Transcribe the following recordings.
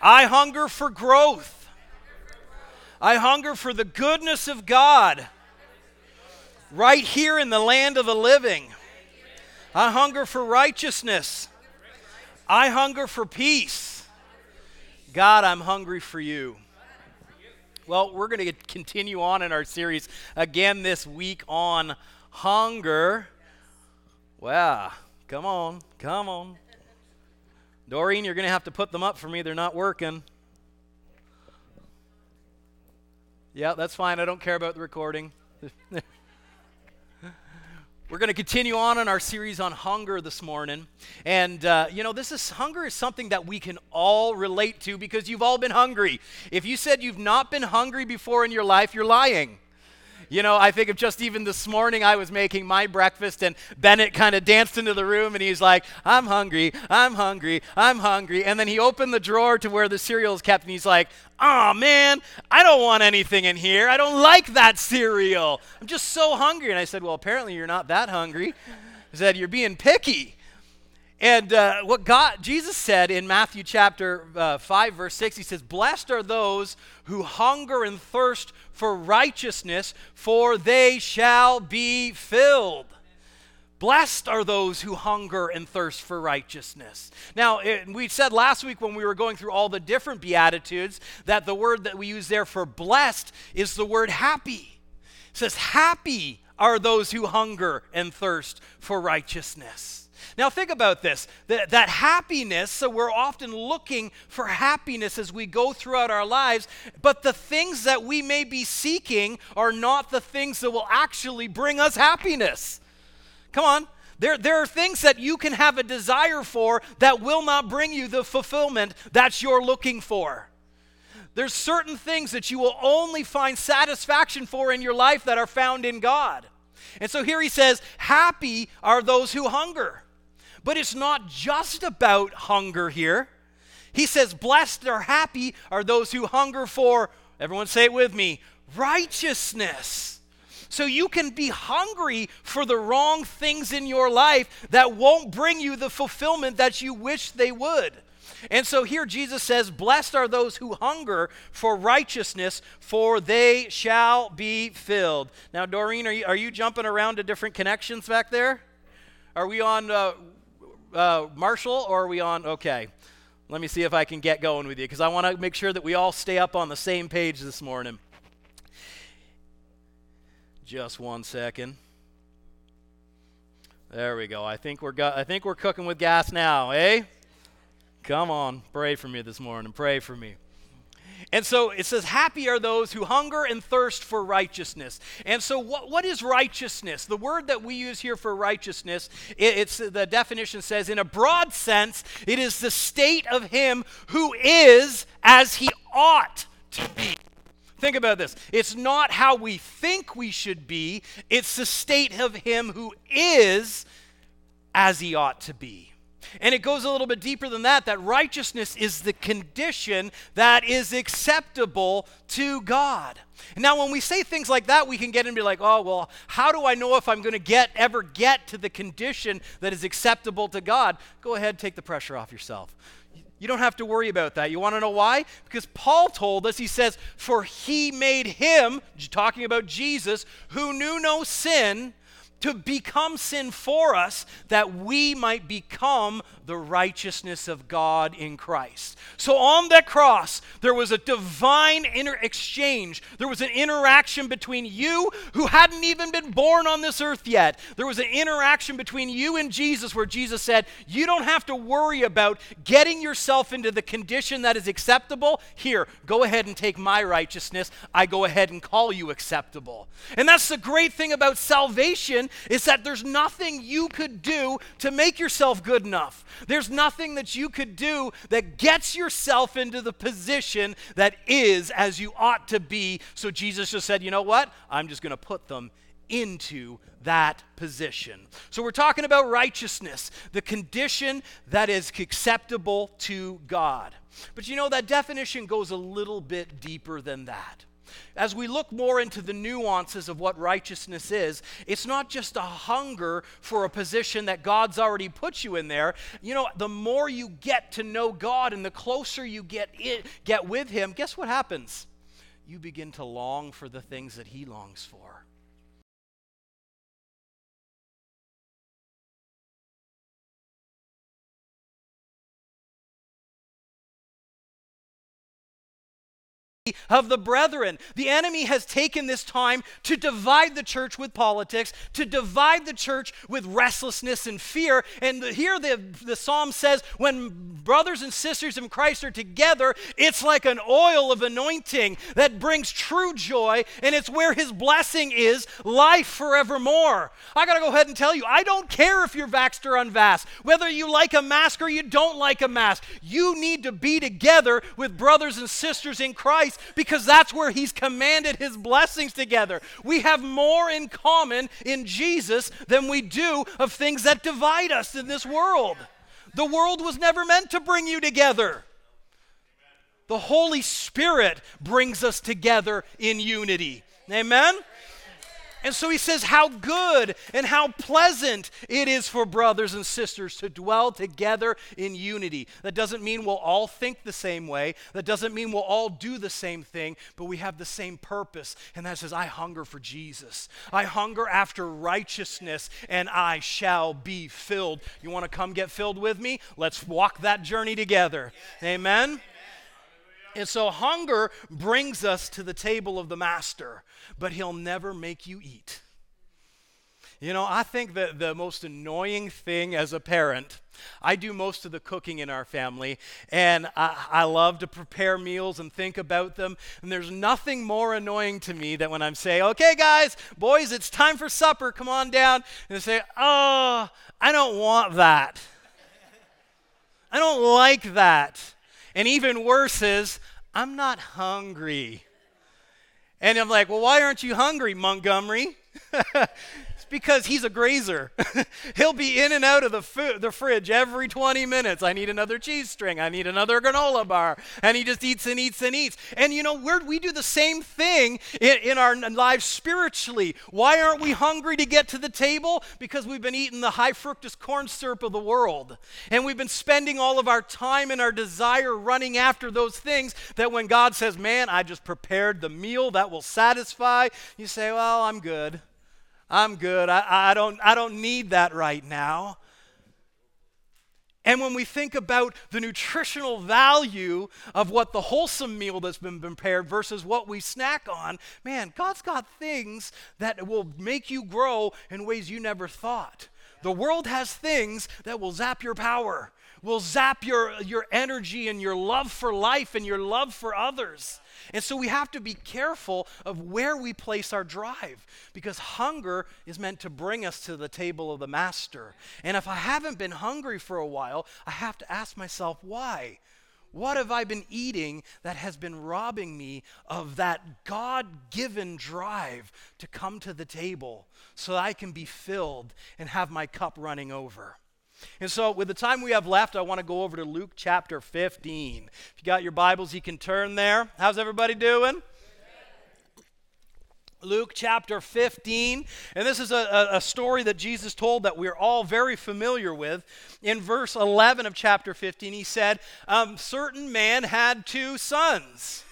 I hunger for growth. I hunger for the goodness of God right here in the land of the living. I hunger for righteousness. I hunger for peace. God, I'm hungry for you. Well, we're going to continue on in our series again this week on hunger. Wow, come on, come on. Doreen, you're going to have to put them up for me. They're not working. Yeah, that's fine. I don't care about the recording. We're going to continue on in our series on hunger this morning. And, uh, you know, this is hunger is something that we can all relate to because you've all been hungry. If you said you've not been hungry before in your life, you're lying. You know, I think of just even this morning, I was making my breakfast, and Bennett kind of danced into the room and he's like, I'm hungry, I'm hungry, I'm hungry. And then he opened the drawer to where the cereal is kept, and he's like, Oh man, I don't want anything in here. I don't like that cereal. I'm just so hungry. And I said, Well, apparently you're not that hungry. He said, You're being picky. And uh, what God, Jesus said in Matthew chapter uh, 5, verse 6, he says, Blessed are those who hunger and thirst for righteousness, for they shall be filled. Blessed are those who hunger and thirst for righteousness. Now, it, we said last week when we were going through all the different Beatitudes that the word that we use there for blessed is the word happy. It says, Happy are those who hunger and thirst for righteousness. Now, think about this that, that happiness, so we're often looking for happiness as we go throughout our lives, but the things that we may be seeking are not the things that will actually bring us happiness. Come on. There, there are things that you can have a desire for that will not bring you the fulfillment that you're looking for. There's certain things that you will only find satisfaction for in your life that are found in God. And so here he says, Happy are those who hunger. But it's not just about hunger here. He says, Blessed or happy are those who hunger for, everyone say it with me, righteousness. So you can be hungry for the wrong things in your life that won't bring you the fulfillment that you wish they would. And so here Jesus says, Blessed are those who hunger for righteousness, for they shall be filled. Now, Doreen, are you, are you jumping around to different connections back there? Are we on uh, uh, Marshall, or are we on? Okay. Let me see if I can get going with you because I want to make sure that we all stay up on the same page this morning. Just one second. There we go. I think we're I think we're cooking with gas now, eh? Come on, pray for me this morning. Pray for me. And so it says, Happy are those who hunger and thirst for righteousness. And so, what, what is righteousness? The word that we use here for righteousness, it, it's the definition says, in a broad sense, it is the state of him who is as he ought to be. Think about this. It's not how we think we should be, it's the state of him who is as he ought to be. And it goes a little bit deeper than that that righteousness is the condition that is acceptable to God. Now, when we say things like that, we can get into like, oh, well, how do I know if I'm going to get ever get to the condition that is acceptable to God? Go ahead, take the pressure off yourself. You don't have to worry about that. You want to know why? Because Paul told us, he says, For he made him, talking about Jesus, who knew no sin, to become sin for us that we might become the righteousness of God in Christ. So on that cross, there was a divine inter- exchange. There was an interaction between you who hadn't even been born on this earth yet. There was an interaction between you and Jesus where Jesus said, You don't have to worry about getting yourself into the condition that is acceptable. Here, go ahead and take my righteousness. I go ahead and call you acceptable. And that's the great thing about salvation is that there's nothing you could do to make yourself good enough. There's nothing that you could do that gets yourself into the position that is as you ought to be. So Jesus just said, you know what? I'm just going to put them into that position. So we're talking about righteousness, the condition that is acceptable to God. But you know, that definition goes a little bit deeper than that. As we look more into the nuances of what righteousness is, it's not just a hunger for a position that God's already put you in there. You know, the more you get to know God and the closer you get get with him, guess what happens? You begin to long for the things that he longs for. Of the brethren. The enemy has taken this time to divide the church with politics, to divide the church with restlessness and fear. And here the, the psalm says, when brothers and sisters in Christ are together, it's like an oil of anointing that brings true joy, and it's where his blessing is life forevermore. I got to go ahead and tell you, I don't care if you're vaxxed or unvaxxed, whether you like a mask or you don't like a mask. You need to be together with brothers and sisters in Christ because that's where He's commanded His blessings together. We have more in common in Jesus than we do of things that divide us in this world. The world was never meant to bring you together. The Holy Spirit brings us together in unity. Amen? And so he says, How good and how pleasant it is for brothers and sisters to dwell together in unity. That doesn't mean we'll all think the same way. That doesn't mean we'll all do the same thing, but we have the same purpose. And that says, I hunger for Jesus. I hunger after righteousness, and I shall be filled. You want to come get filled with me? Let's walk that journey together. Amen. And so hunger brings us to the table of the master, but he'll never make you eat. You know, I think that the most annoying thing as a parent, I do most of the cooking in our family, and I, I, love to prepare meals and think about them. And there's nothing more annoying to me than when I'm saying, okay, guys, boys, it's time for supper, come on down. And they say, oh, I don't want that. I don't like that. And even worse is, I'm not hungry. And I'm like, well, why aren't you hungry, Montgomery? because he's a grazer. He'll be in and out of the, the fridge every 20 minutes. I need another cheese string. I need another granola bar. And he just eats and eats and eats. And you know, we we do the same thing in, in our lives spiritually. Why aren't we hungry to get to the table? Because we've been eating the high fructose corn syrup of the world. And we've been spending all of our time and our desire running after those things that when God says, Man, I just prepared the meal that will satisfy, you say, Well, I'm good. I'm good. I, I, don't, I don't need that right now. And when we think about the nutritional value of what the wholesome meal that's been prepared versus what we snack on, man, God's got things that will make you grow in ways you never thought. The world has things that will zap your power, will zap your, your energy and your love for life and your love for others. And so we have to be careful of where we place our drive because hunger is meant to bring us to the table of the master. And if I haven't been hungry for a while, I have to ask myself, why? What have I been eating that has been robbing me of that God given drive to come to the table so that I can be filled and have my cup running over? And so, with the time we have left, I want to go over to Luke chapter 15. If you got your Bibles, you can turn there. How's everybody doing? Luke chapter 15. And this is a, a, story that Jesus told that we're all very familiar with. In verse 11 of chapter 15, he said, um, Certain man had two sons.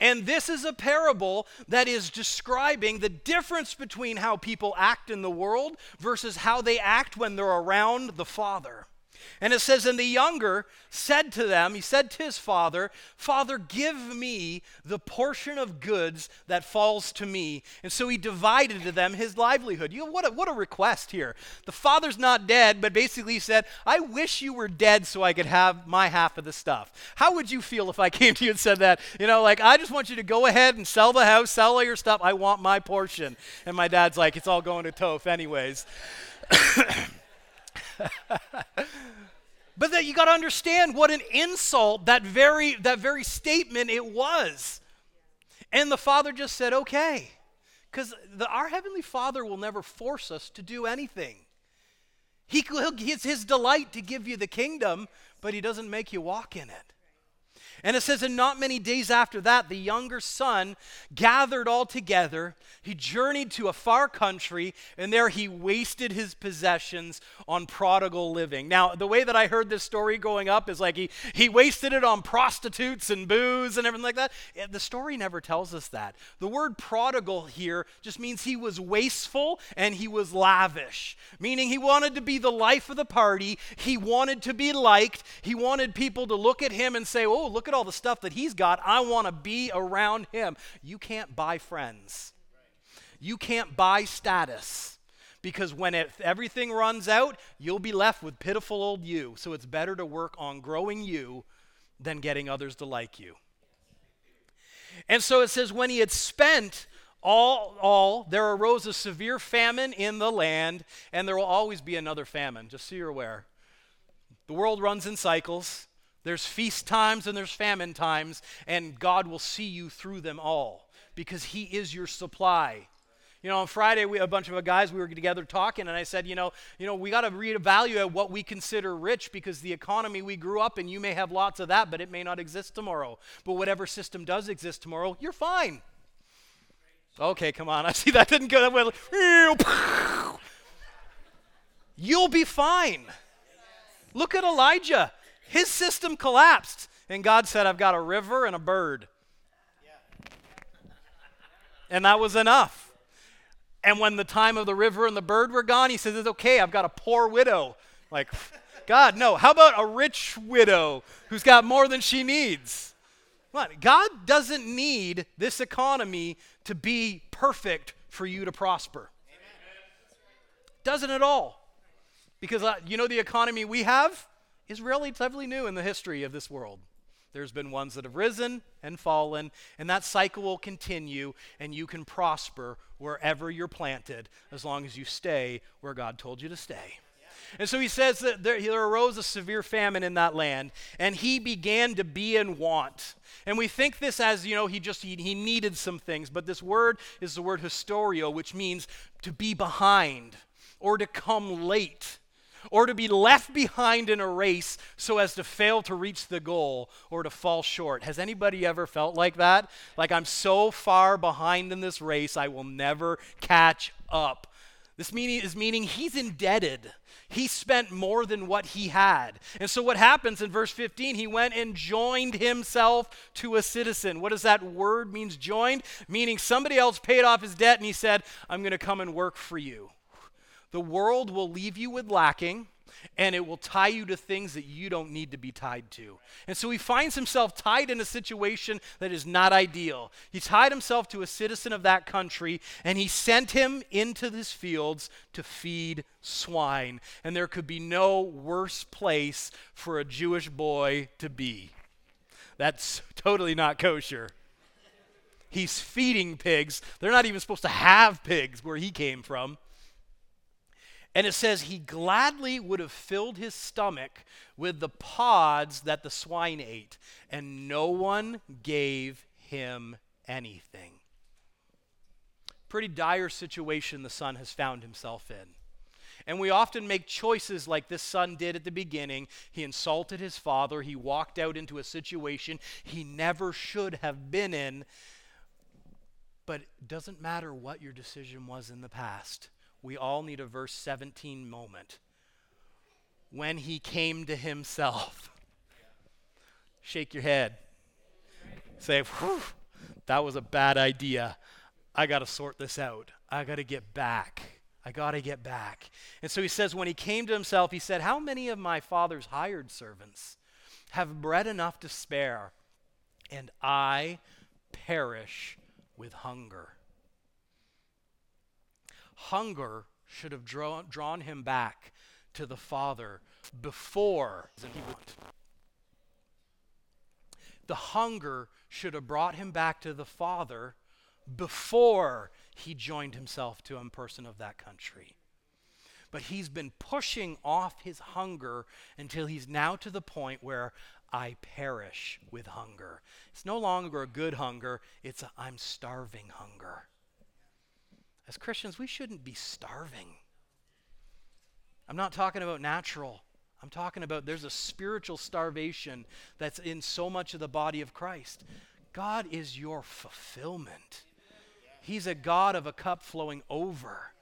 And this is a parable that is describing the difference between how people act in the world versus how they act when they're around the Father. And it says, And the younger said to them, He said to his father, Father, give me the portion of goods that falls to me. And so he divided to them his livelihood. You know, what a, what a request here. The father's not dead, but basically he said, I wish you were dead so I could have my half of the stuff. How would you feel if I came to you and said that? You know, like, I just want you to go ahead and sell the house, sell all your stuff. I want my portion. And my dad's like, It's all going to Toph, anyways. But that you got to understand what an insult that very that very statement it was. And the father just said, "Okay." Cuz our heavenly Father will never force us to do anything. He, it's his delight to give you the kingdom, but he doesn't make you walk in it. And it says, and not many days after that, the younger son gathered all together. He journeyed to a far country, and there he wasted his possessions on prodigal living. Now, the way that I heard this story growing up is like he, he wasted it on prostitutes and booze and everything like that. The story never tells us that. The word prodigal here just means he was wasteful and he was lavish, meaning he wanted to be the life of the party. He wanted to be liked. He wanted people to look at him and say, oh, look at all the stuff that he's got. I want to be around him. You can't buy friends, you can't buy status. Because when it, everything runs out, you'll be left with pitiful old you. So it's better to work on growing you than getting others to like you. And so it says, when he had spent all, all, there arose a severe famine in the land, and there will always be another famine, just so you're aware. The world runs in cycles. There's feast times and there's famine times, and God will see you through them all because He is your supply. You know, on Friday, we a bunch of guys we were together talking, and I said, you know, you know, we got to reevaluate what we consider rich because the economy we grew up in, you may have lots of that, but it may not exist tomorrow. But whatever system does exist tomorrow, you're fine. Okay, come on. I see that didn't go that well. You'll be fine. Look at Elijah. His system collapsed. And God said, I've got a river and a bird. And that was enough. And when the time of the river and the bird were gone, he says, It's okay, I've got a poor widow. Like, God, no. How about a rich widow who's got more than she needs? God doesn't need this economy to be perfect for you to prosper. Doesn't at all. Because uh, you know the economy we have? Is relatively new in the history of this world. There's been ones that have risen and fallen, and that cycle will continue, and you can prosper wherever you're planted as long as you stay where God told you to stay. And so he says that there, arose a severe famine in that land, and he began to be in want. And we think this as, you know, he just he, he needed some things, but this word is the word hustereo, which means to be behind or to come late or to be left behind in a race so as to fail to reach the goal or to fall short. Has anybody ever felt like that? Like, I'm so far behind in this race, I will never catch up. This meaning is meaning he's indebted. He spent more than what he had. And so what happens in verse 15, he went and joined himself to a citizen. What does that word means joined? Meaning somebody else paid off his debt and he said, "I'm going to come and work for you." The world will leave you with lacking and it will tie you to things that you don't need to be tied to. And so he finds himself tied in a situation that is not ideal. He tied himself to a citizen of that country, and he sent him into his fields to feed swine. And there could be no worse place for a Jewish boy to be. That's totally not kosher. He's feeding pigs. They're not even supposed to have pigs where he came from. And it says he gladly would have filled his stomach with the pods that the swine ate, and no one gave him anything. Pretty dire situation the son has found himself in. And we often make choices like this son did at the beginning. He insulted his father, he walked out into a situation he never should have been in. But it doesn't matter what your decision was in the past we all need a verse 17 moment. When he came to himself. Shake your head. Say, that was a bad idea. I got to sort this out. I got to get back. I got to get back. And so he says, when he came to himself, he said, How many of my father's hired servants have bread enough to spare, and I perish with hunger? Hunger should have drawn, drawn him back to the Father before he would. The hunger should have brought him back to the Father before he joined himself to a person of that country. But he's been pushing off his hunger until he's now to the point where I perish with hunger. It's no longer a good hunger, it's a I'm starving hunger. As Christians, we shouldn't be starving. I'm not talking about natural, I'm talking about there's a spiritual starvation that's in so much of the body of Christ. God is your fulfillment. He's a God of a cup flowing over.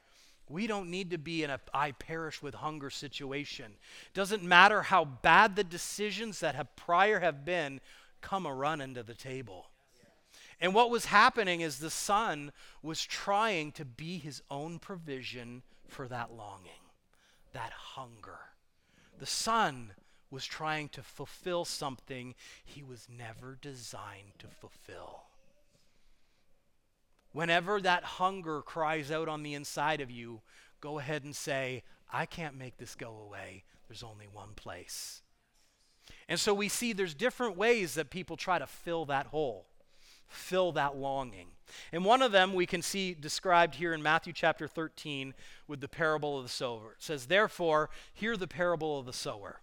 We don't need to be in a I perish with hunger situation. Doesn't matter how bad the decisions that have prior have been, come a run into the table. And what was happening is the son was trying to be his own provision for that longing, that hunger. The son was trying to fulfill something he was never designed to fulfill. Whenever that hunger cries out on the inside of you, go ahead and say, I can't make this go away. There's only one place. And so we see there's different ways that people try to fill that hole, fill that longing. And one of them we can see described here in Matthew chapter 13 with the parable of the sower. It says, Therefore, hear the parable of the sower.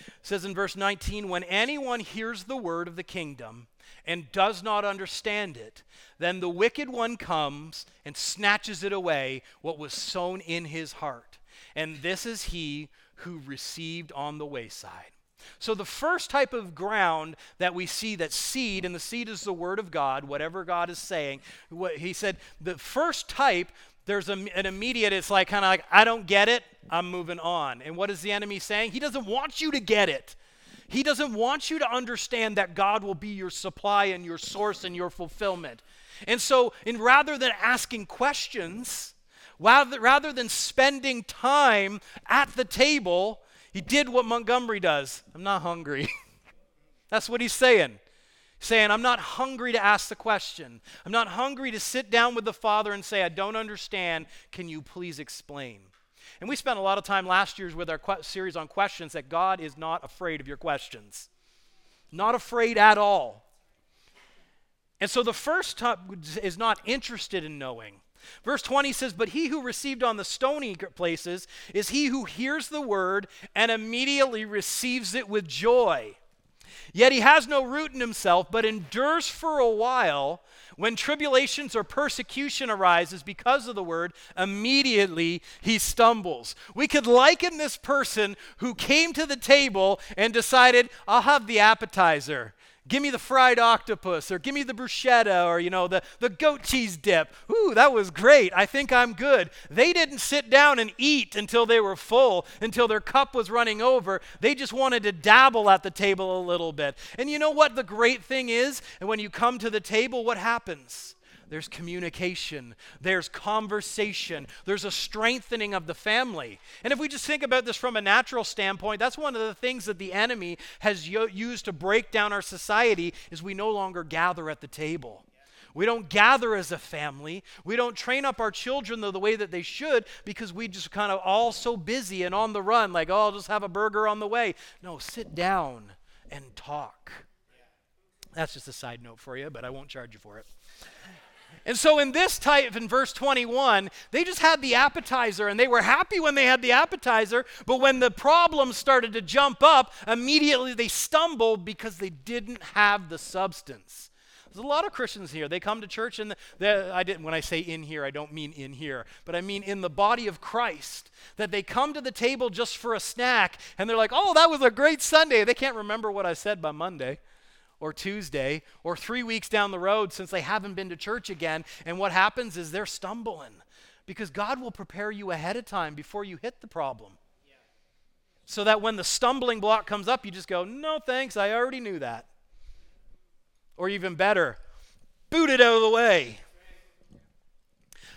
It says in verse 19, When anyone hears the word of the kingdom and does not understand it, then the wicked one comes and snatches it away, what was sown in his heart. And this is he who received on the wayside. So, the first type of ground that we see that seed, and the seed is the word of God, whatever God is saying. What, he said the first type, there's a, an immediate, it's like kind of like, I don't get it, I'm moving on. And what is the enemy saying? He doesn't want you to get it. He doesn't want you to understand that God will be your supply and your source and your fulfillment. And so, in rather than asking questions, rather, rather than spending time at the table, he did what Montgomery does. I'm not hungry. That's what he's saying. Saying, I'm not hungry to ask the question. I'm not hungry to sit down with the Father and say, I don't understand. Can you please explain? And we spent a lot of time last year with our que- series on questions that God is not afraid of your questions. Not afraid at all. And so the first is not interested in knowing. Verse 20 says, But he who received on the stony places is he who hears the word and immediately receives it with joy. Yet he has no root in himself, but endures for a while. When tribulations or persecution arises because of the word, immediately he stumbles. We could liken this person who came to the table and decided, I'll have the appetizer. Give me the fried octopus, or give me the bruschetta, or you know, the, the goat cheese dip. Ooh, that was great. I think I'm good. They didn't sit down and eat until they were full, until their cup was running over. They just wanted to dabble at the table a little bit. And you know what the great thing is? And when you come to the table, what happens? There's communication, there's conversation, there's a strengthening of the family. And if we just think about this from a natural standpoint, that's one of the things that the enemy has used to break down our society is we no longer gather at the table. We don't gather as a family. We don't train up our children the, the way that they should because we just kind of all so busy and on the run, like, oh, I'll just have a burger on the way. No, sit down and talk. That's just a side note for you, but I won't charge you for it. And so in this type, in verse 21, they just had the appetizer and they were happy when they had the appetizer, but when the problems started to jump up, immediately they stumbled because they didn't have the substance. There's a lot of Christians here. They come to church and I didn't when I say in here, I don't mean in here, but I mean in the body of Christ. That they come to the table just for a snack and they're like, "Oh, that was a great Sunday." They can't remember what I said by Monday or Tuesday or three weeks down the road since they haven't been to church again. And what happens is they're stumbling because God will prepare you ahead of time before you hit the problem. So that when the stumbling block comes up, you just go, no thanks, I already knew that. Or even better, boot it out of the way.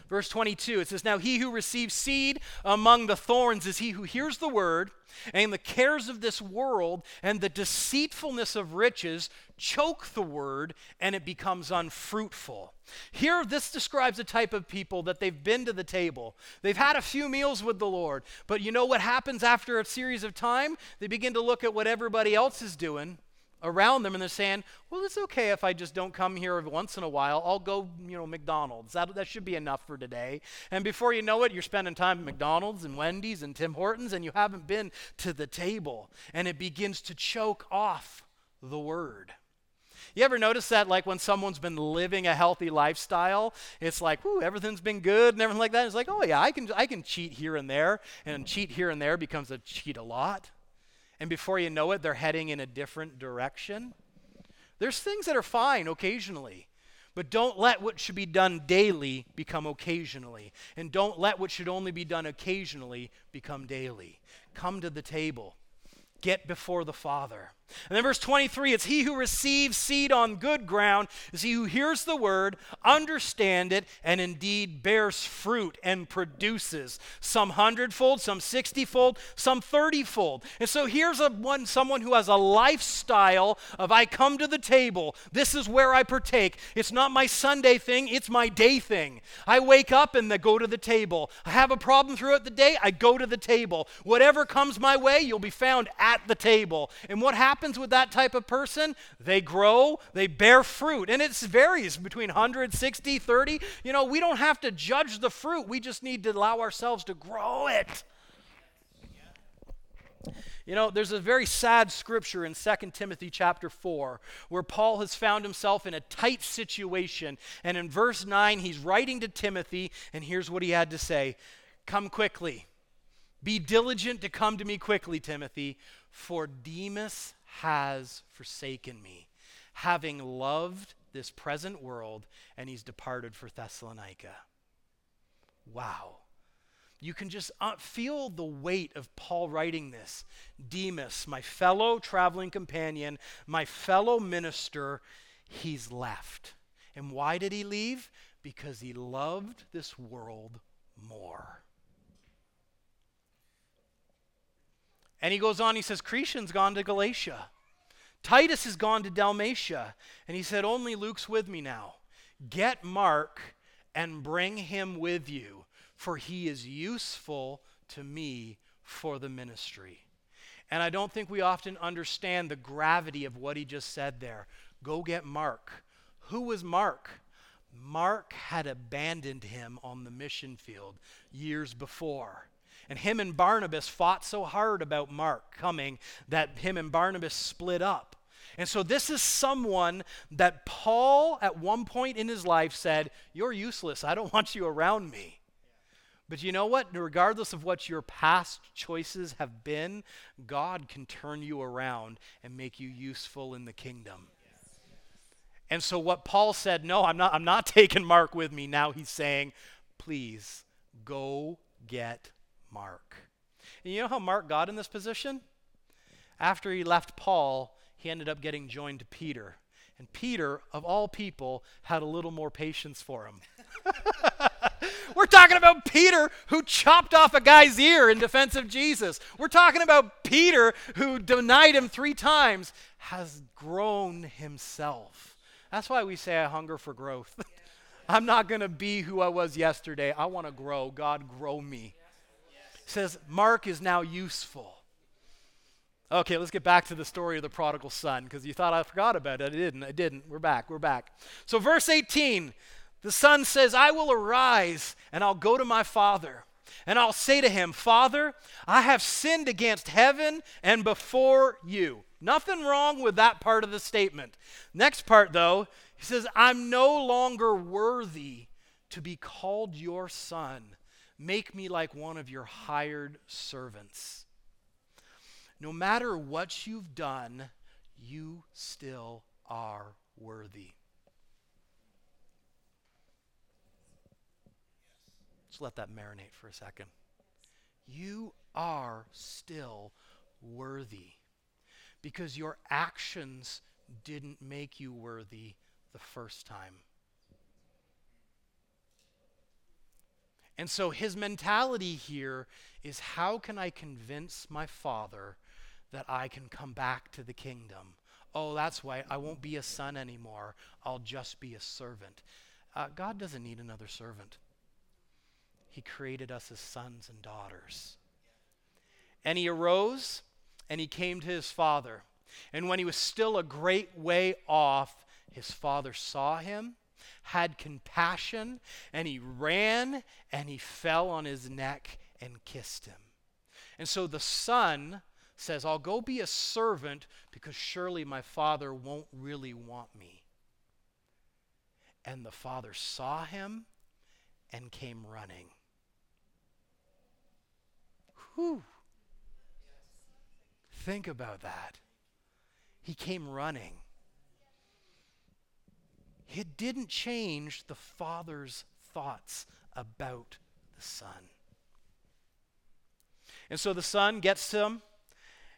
Verse 22, it says, Now he who receives seed among the thorns is he who hears the word, and the cares of this world and the deceitfulness of riches choke the word, and it becomes unfruitful. Here, this describes a type of people that they've been to the table. They've had a few meals with the Lord, but you know what happens after a series of time? They begin to look at what everybody else is doing around them and they're saying, well, it's okay if I just don't come here once in a while. I'll go, you know, McDonald's. That, that should be enough for today. And before you know it, you're spending time at McDonald's and Wendy's and Tim Hortons and you haven't been to the table. And it begins to choke off the word. You ever notice that, like when someone's been living a healthy lifestyle, it's like, "Ooh, everything's been good and everything like that." It's like, "Oh yeah, I can I can cheat here and there, and cheat here and there becomes a cheat a lot." And before you know it, they're heading in a different direction. There's things that are fine occasionally, but don't let what should be done daily become occasionally. And don't let what should only be done occasionally become daily. Come to the table, get before the Father. And then verse 23 it's he who receives seed on good ground is he who hears the word, understand it, and indeed bears fruit and produces some hundredfold, some sixtyfold, some thirtyfold. And so here's a one someone who has a lifestyle of I come to the table. This is where I partake. It's not my Sunday thing, it's my day thing. I wake up and go to the table. I have a problem throughout the day, I go to the table. Whatever comes my way, you'll be found at the table. And what happens happens with that type of person? They grow, they bear fruit. And it varies between 160, 30. You know, we don't have to judge the fruit, we just need to allow ourselves to grow it. You know, there's a very sad scripture in 2 Timothy chapter 4 where Paul has found himself in a tight situation. And in verse 9, he's writing to Timothy, and here's what he had to say Come quickly. Be diligent to come to me quickly, Timothy, for Demas has forsaken me, having loved this present world, and he's departed for Thessalonica. Wow. You can just uh, feel the weight of Paul writing this. Demas, my fellow traveling companion, my fellow minister, he's left. And why did he leave? Because he loved this world more. And he goes on, he says, Crescens gone to Galatia. Titus has gone to Dalmatia. And he said, Only Luke's with me now. Get Mark and bring him with you, for he is useful to me for the ministry. And I don't think we often understand the gravity of what he just said there. Go get Mark. Who was Mark? Mark had abandoned him on the mission field years before. And him and Barnabas fought so hard about Mark coming that him and Barnabas split up. And so, this is someone that Paul, at one point in his life, said, You're useless. I don't want you around me. But you know what? Regardless of what your past choices have been, God can turn you around and make you useful in the kingdom. And so, what Paul said, No, I'm not, I'm not taking Mark with me. Now he's saying, Please go get Mark. And you know how Mark got in this position? After he left Paul, he ended up getting joined to Peter. And Peter, of all people, had a little more patience for him. We're talking about Peter who chopped off a guy's ear in defense of Jesus. We're talking about Peter who denied him three times, has grown himself. That's why we say, I hunger for growth. I'm not going to be who I was yesterday. I want to grow. God, grow me says Mark is now useful. Okay, let's get back to the story of the prodigal son because you thought I forgot about it. I didn't. I didn't. We're back. We're back. So, verse 18 the son says, I will arise and I'll go to my father. And I'll say to him, Father, I have sinned against heaven and before you. Nothing wrong with that part of the statement. Next part, though, he says, I'm no longer worthy to be called your son. Make me like one of your hired servants. No matter what you've done, you still are worthy. Just let that marinate for a second. You are still worthy because your actions didn't make you worthy the first time. And so his mentality here is how can I convince my father that I can come back to the kingdom? Oh, that's why I won't be a son anymore. I'll just be a servant. Uh, God doesn't need another servant. He created us as sons and daughters. And he arose and he came to his father. And when he was still a great way off, his father saw him had compassion, and he ran and he fell on his neck and kissed him. And so the son says, I'll go be a servant because surely my father won't really want me. And the father saw him and came running. Think about that. He came running. It didn't change the Father's thoughts about the Son. And so the Son gets to him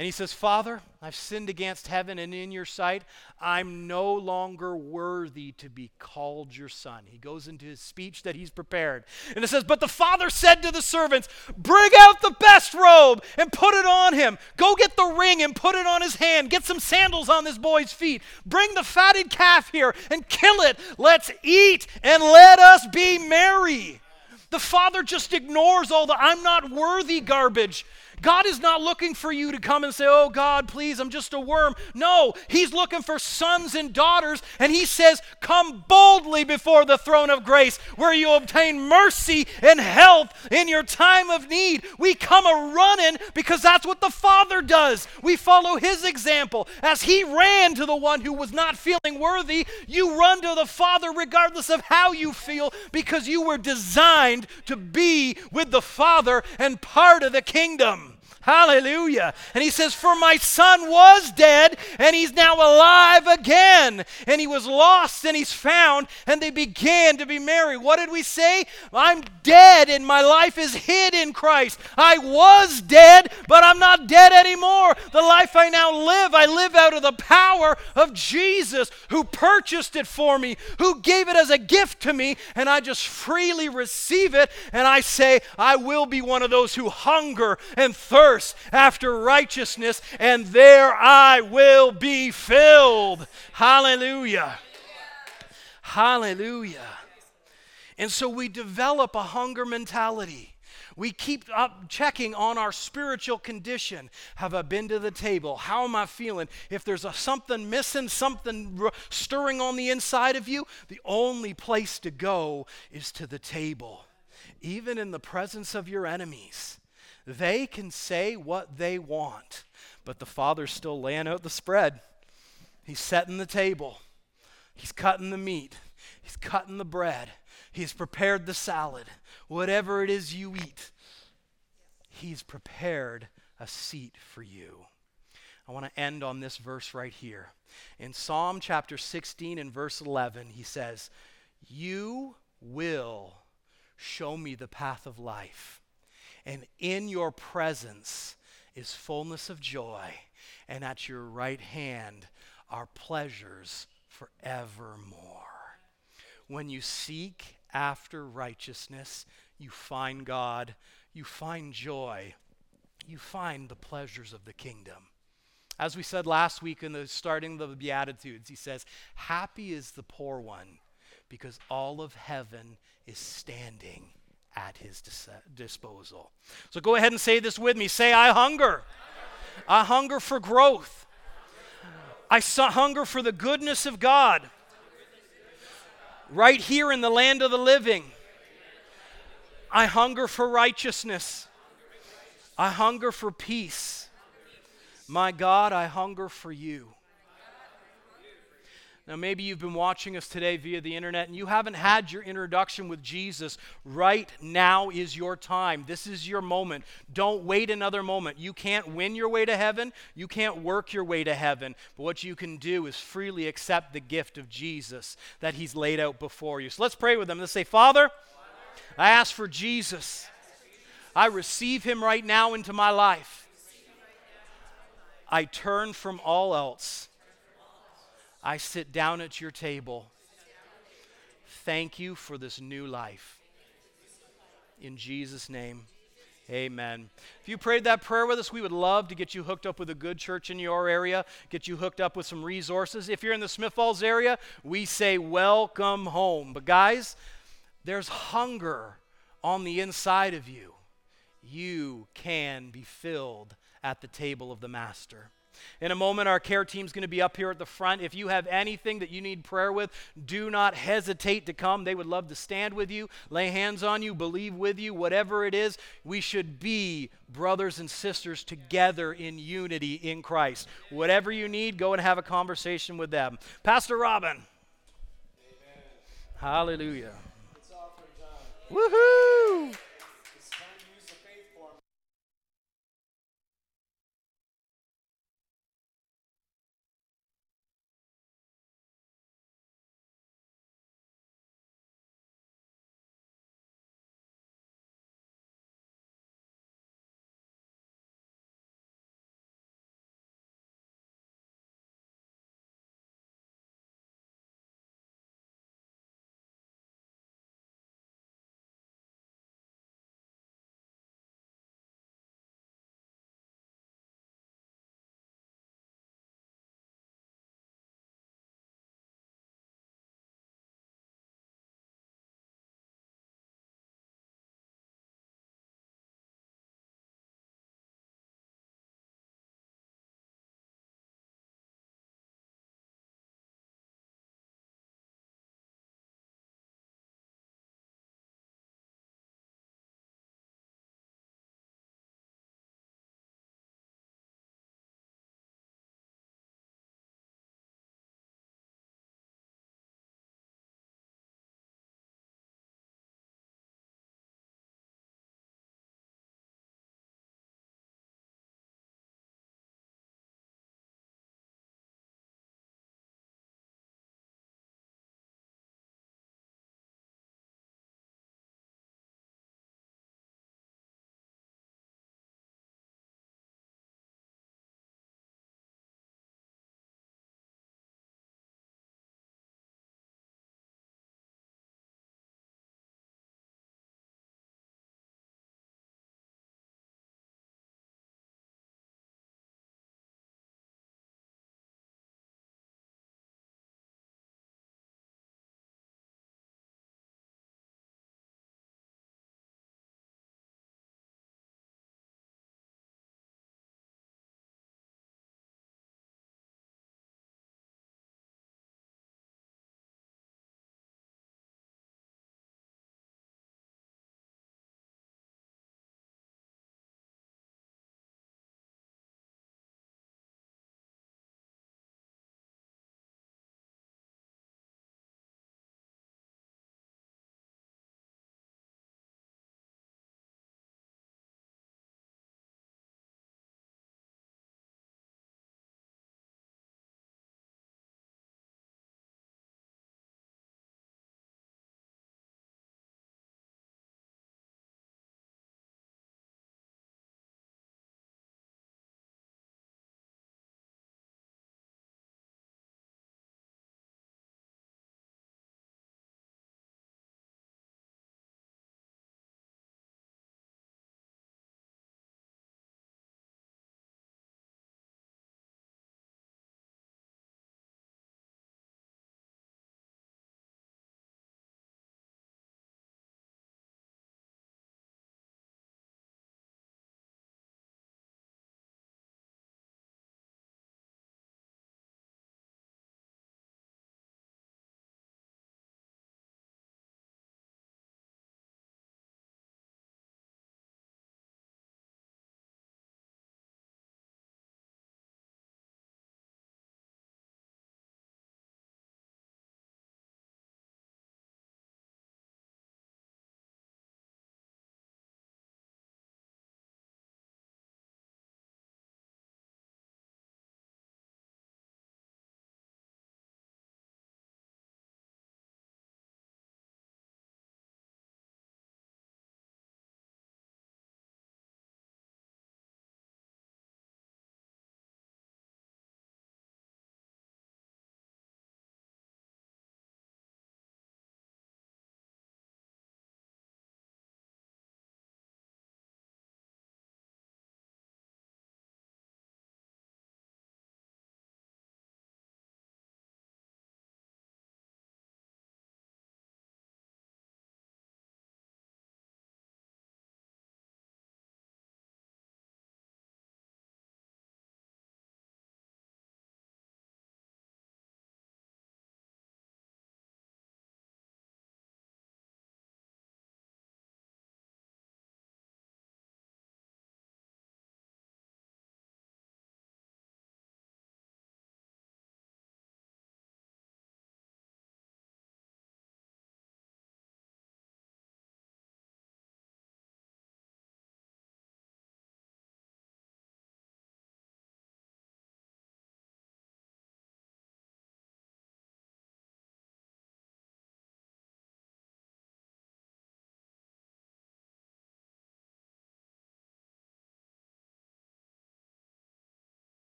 and he says, Father, I've sinned against heaven and in your sight. I'm no longer worthy to be called your son. He goes into his speech that he's prepared. And it says, But the father said to the servants, Bring out the best robe and put it on him. Go get the ring and put it on his hand. Get some sandals on this boy's feet. Bring the fatted calf here and kill it. Let's eat and let us be merry. The father just ignores all the I'm not worthy garbage. God is not looking for you to come and say, Oh, God, please, I'm just a worm. No, He's looking for sons and daughters, and He says, Come boldly before the throne of grace where you obtain mercy and help in your time of need. We come a running because that's what the Father does. We follow His example. As He ran to the one who was not feeling worthy, you run to the Father regardless of how you feel because you were designed to be with the Father and part of the kingdom. Hallelujah. And he says, For my son was dead, and he's now alive again. And he was lost, and he's found, and they began to be merry. What did we say? I'm dead, and my life is hid in Christ. I was dead, but I'm not dead anymore. The life I now live, I live out of the power of Jesus, who purchased it for me, who gave it as a gift to me, and I just freely receive it. And I say, I will be one of those who hunger and thirst thirst after righteousness, and there I will be filled. Hallelujah. Hallelujah. And so we develop a hunger mentality. We keep up checking on our spiritual condition. Have I been to the table? How am I feeling? If there's a, something missing, something r- stirring on the inside of you, the only place to go is to the table, even in the presence of your enemies. They can say what they want, but the Father's still laying out the spread. He's setting the table, He's cutting the meat, He's cutting the bread, He's prepared the salad. Whatever it is you eat, He's prepared a seat for you. I want to end on this verse right here. In Psalm chapter 16 and verse 11, he says, You will show me the path of life and in your presence is fullness of joy, and at your right hand are pleasures forevermore. When you seek after righteousness, you find God, you find joy, you find the pleasures of the kingdom. As we said last week in the starting of the Beatitudes, he says, Happy is the poor one, because all of heaven is standing at his dis- disposal. So go ahead and say this with me. Say, I hunger. I hunger for growth. I hunger for the goodness of God right here in the land of the living. I hunger for righteousness. I hunger for peace. My God, I hunger for you. Now, maybe you've been watching us today via the internet and you haven't had your introduction with Jesus. Right now is your time. This is your moment. Don't wait another moment. You can't win your way to heaven, you can't work your way to heaven. But what you can do is freely accept the gift of Jesus that He's laid out before you. So let's pray with them. Let's say, Father, I ask for Jesus. I receive Him right now into my life. I turn from all else I sit down at your table. Thank you for this new life. In Jesus' name, amen. If you prayed that prayer with us, we would love to get you hooked up with a good church in your area, get you hooked up with some resources. If you're in the Smiths Falls area, we say welcome home. But guys, there's hunger on the inside of you. You can be filled at the table of the Master. In a moment, our care team is going to be up here at the front. If you have anything that you need prayer with, do not hesitate to come. They would love to stand with you, lay hands on you, believe with you, whatever it is. We should be brothers and sisters together in unity in Christ. Whatever you need, go and have a conversation with them. Pastor Robin. Amen. Hallelujah. Woohoo!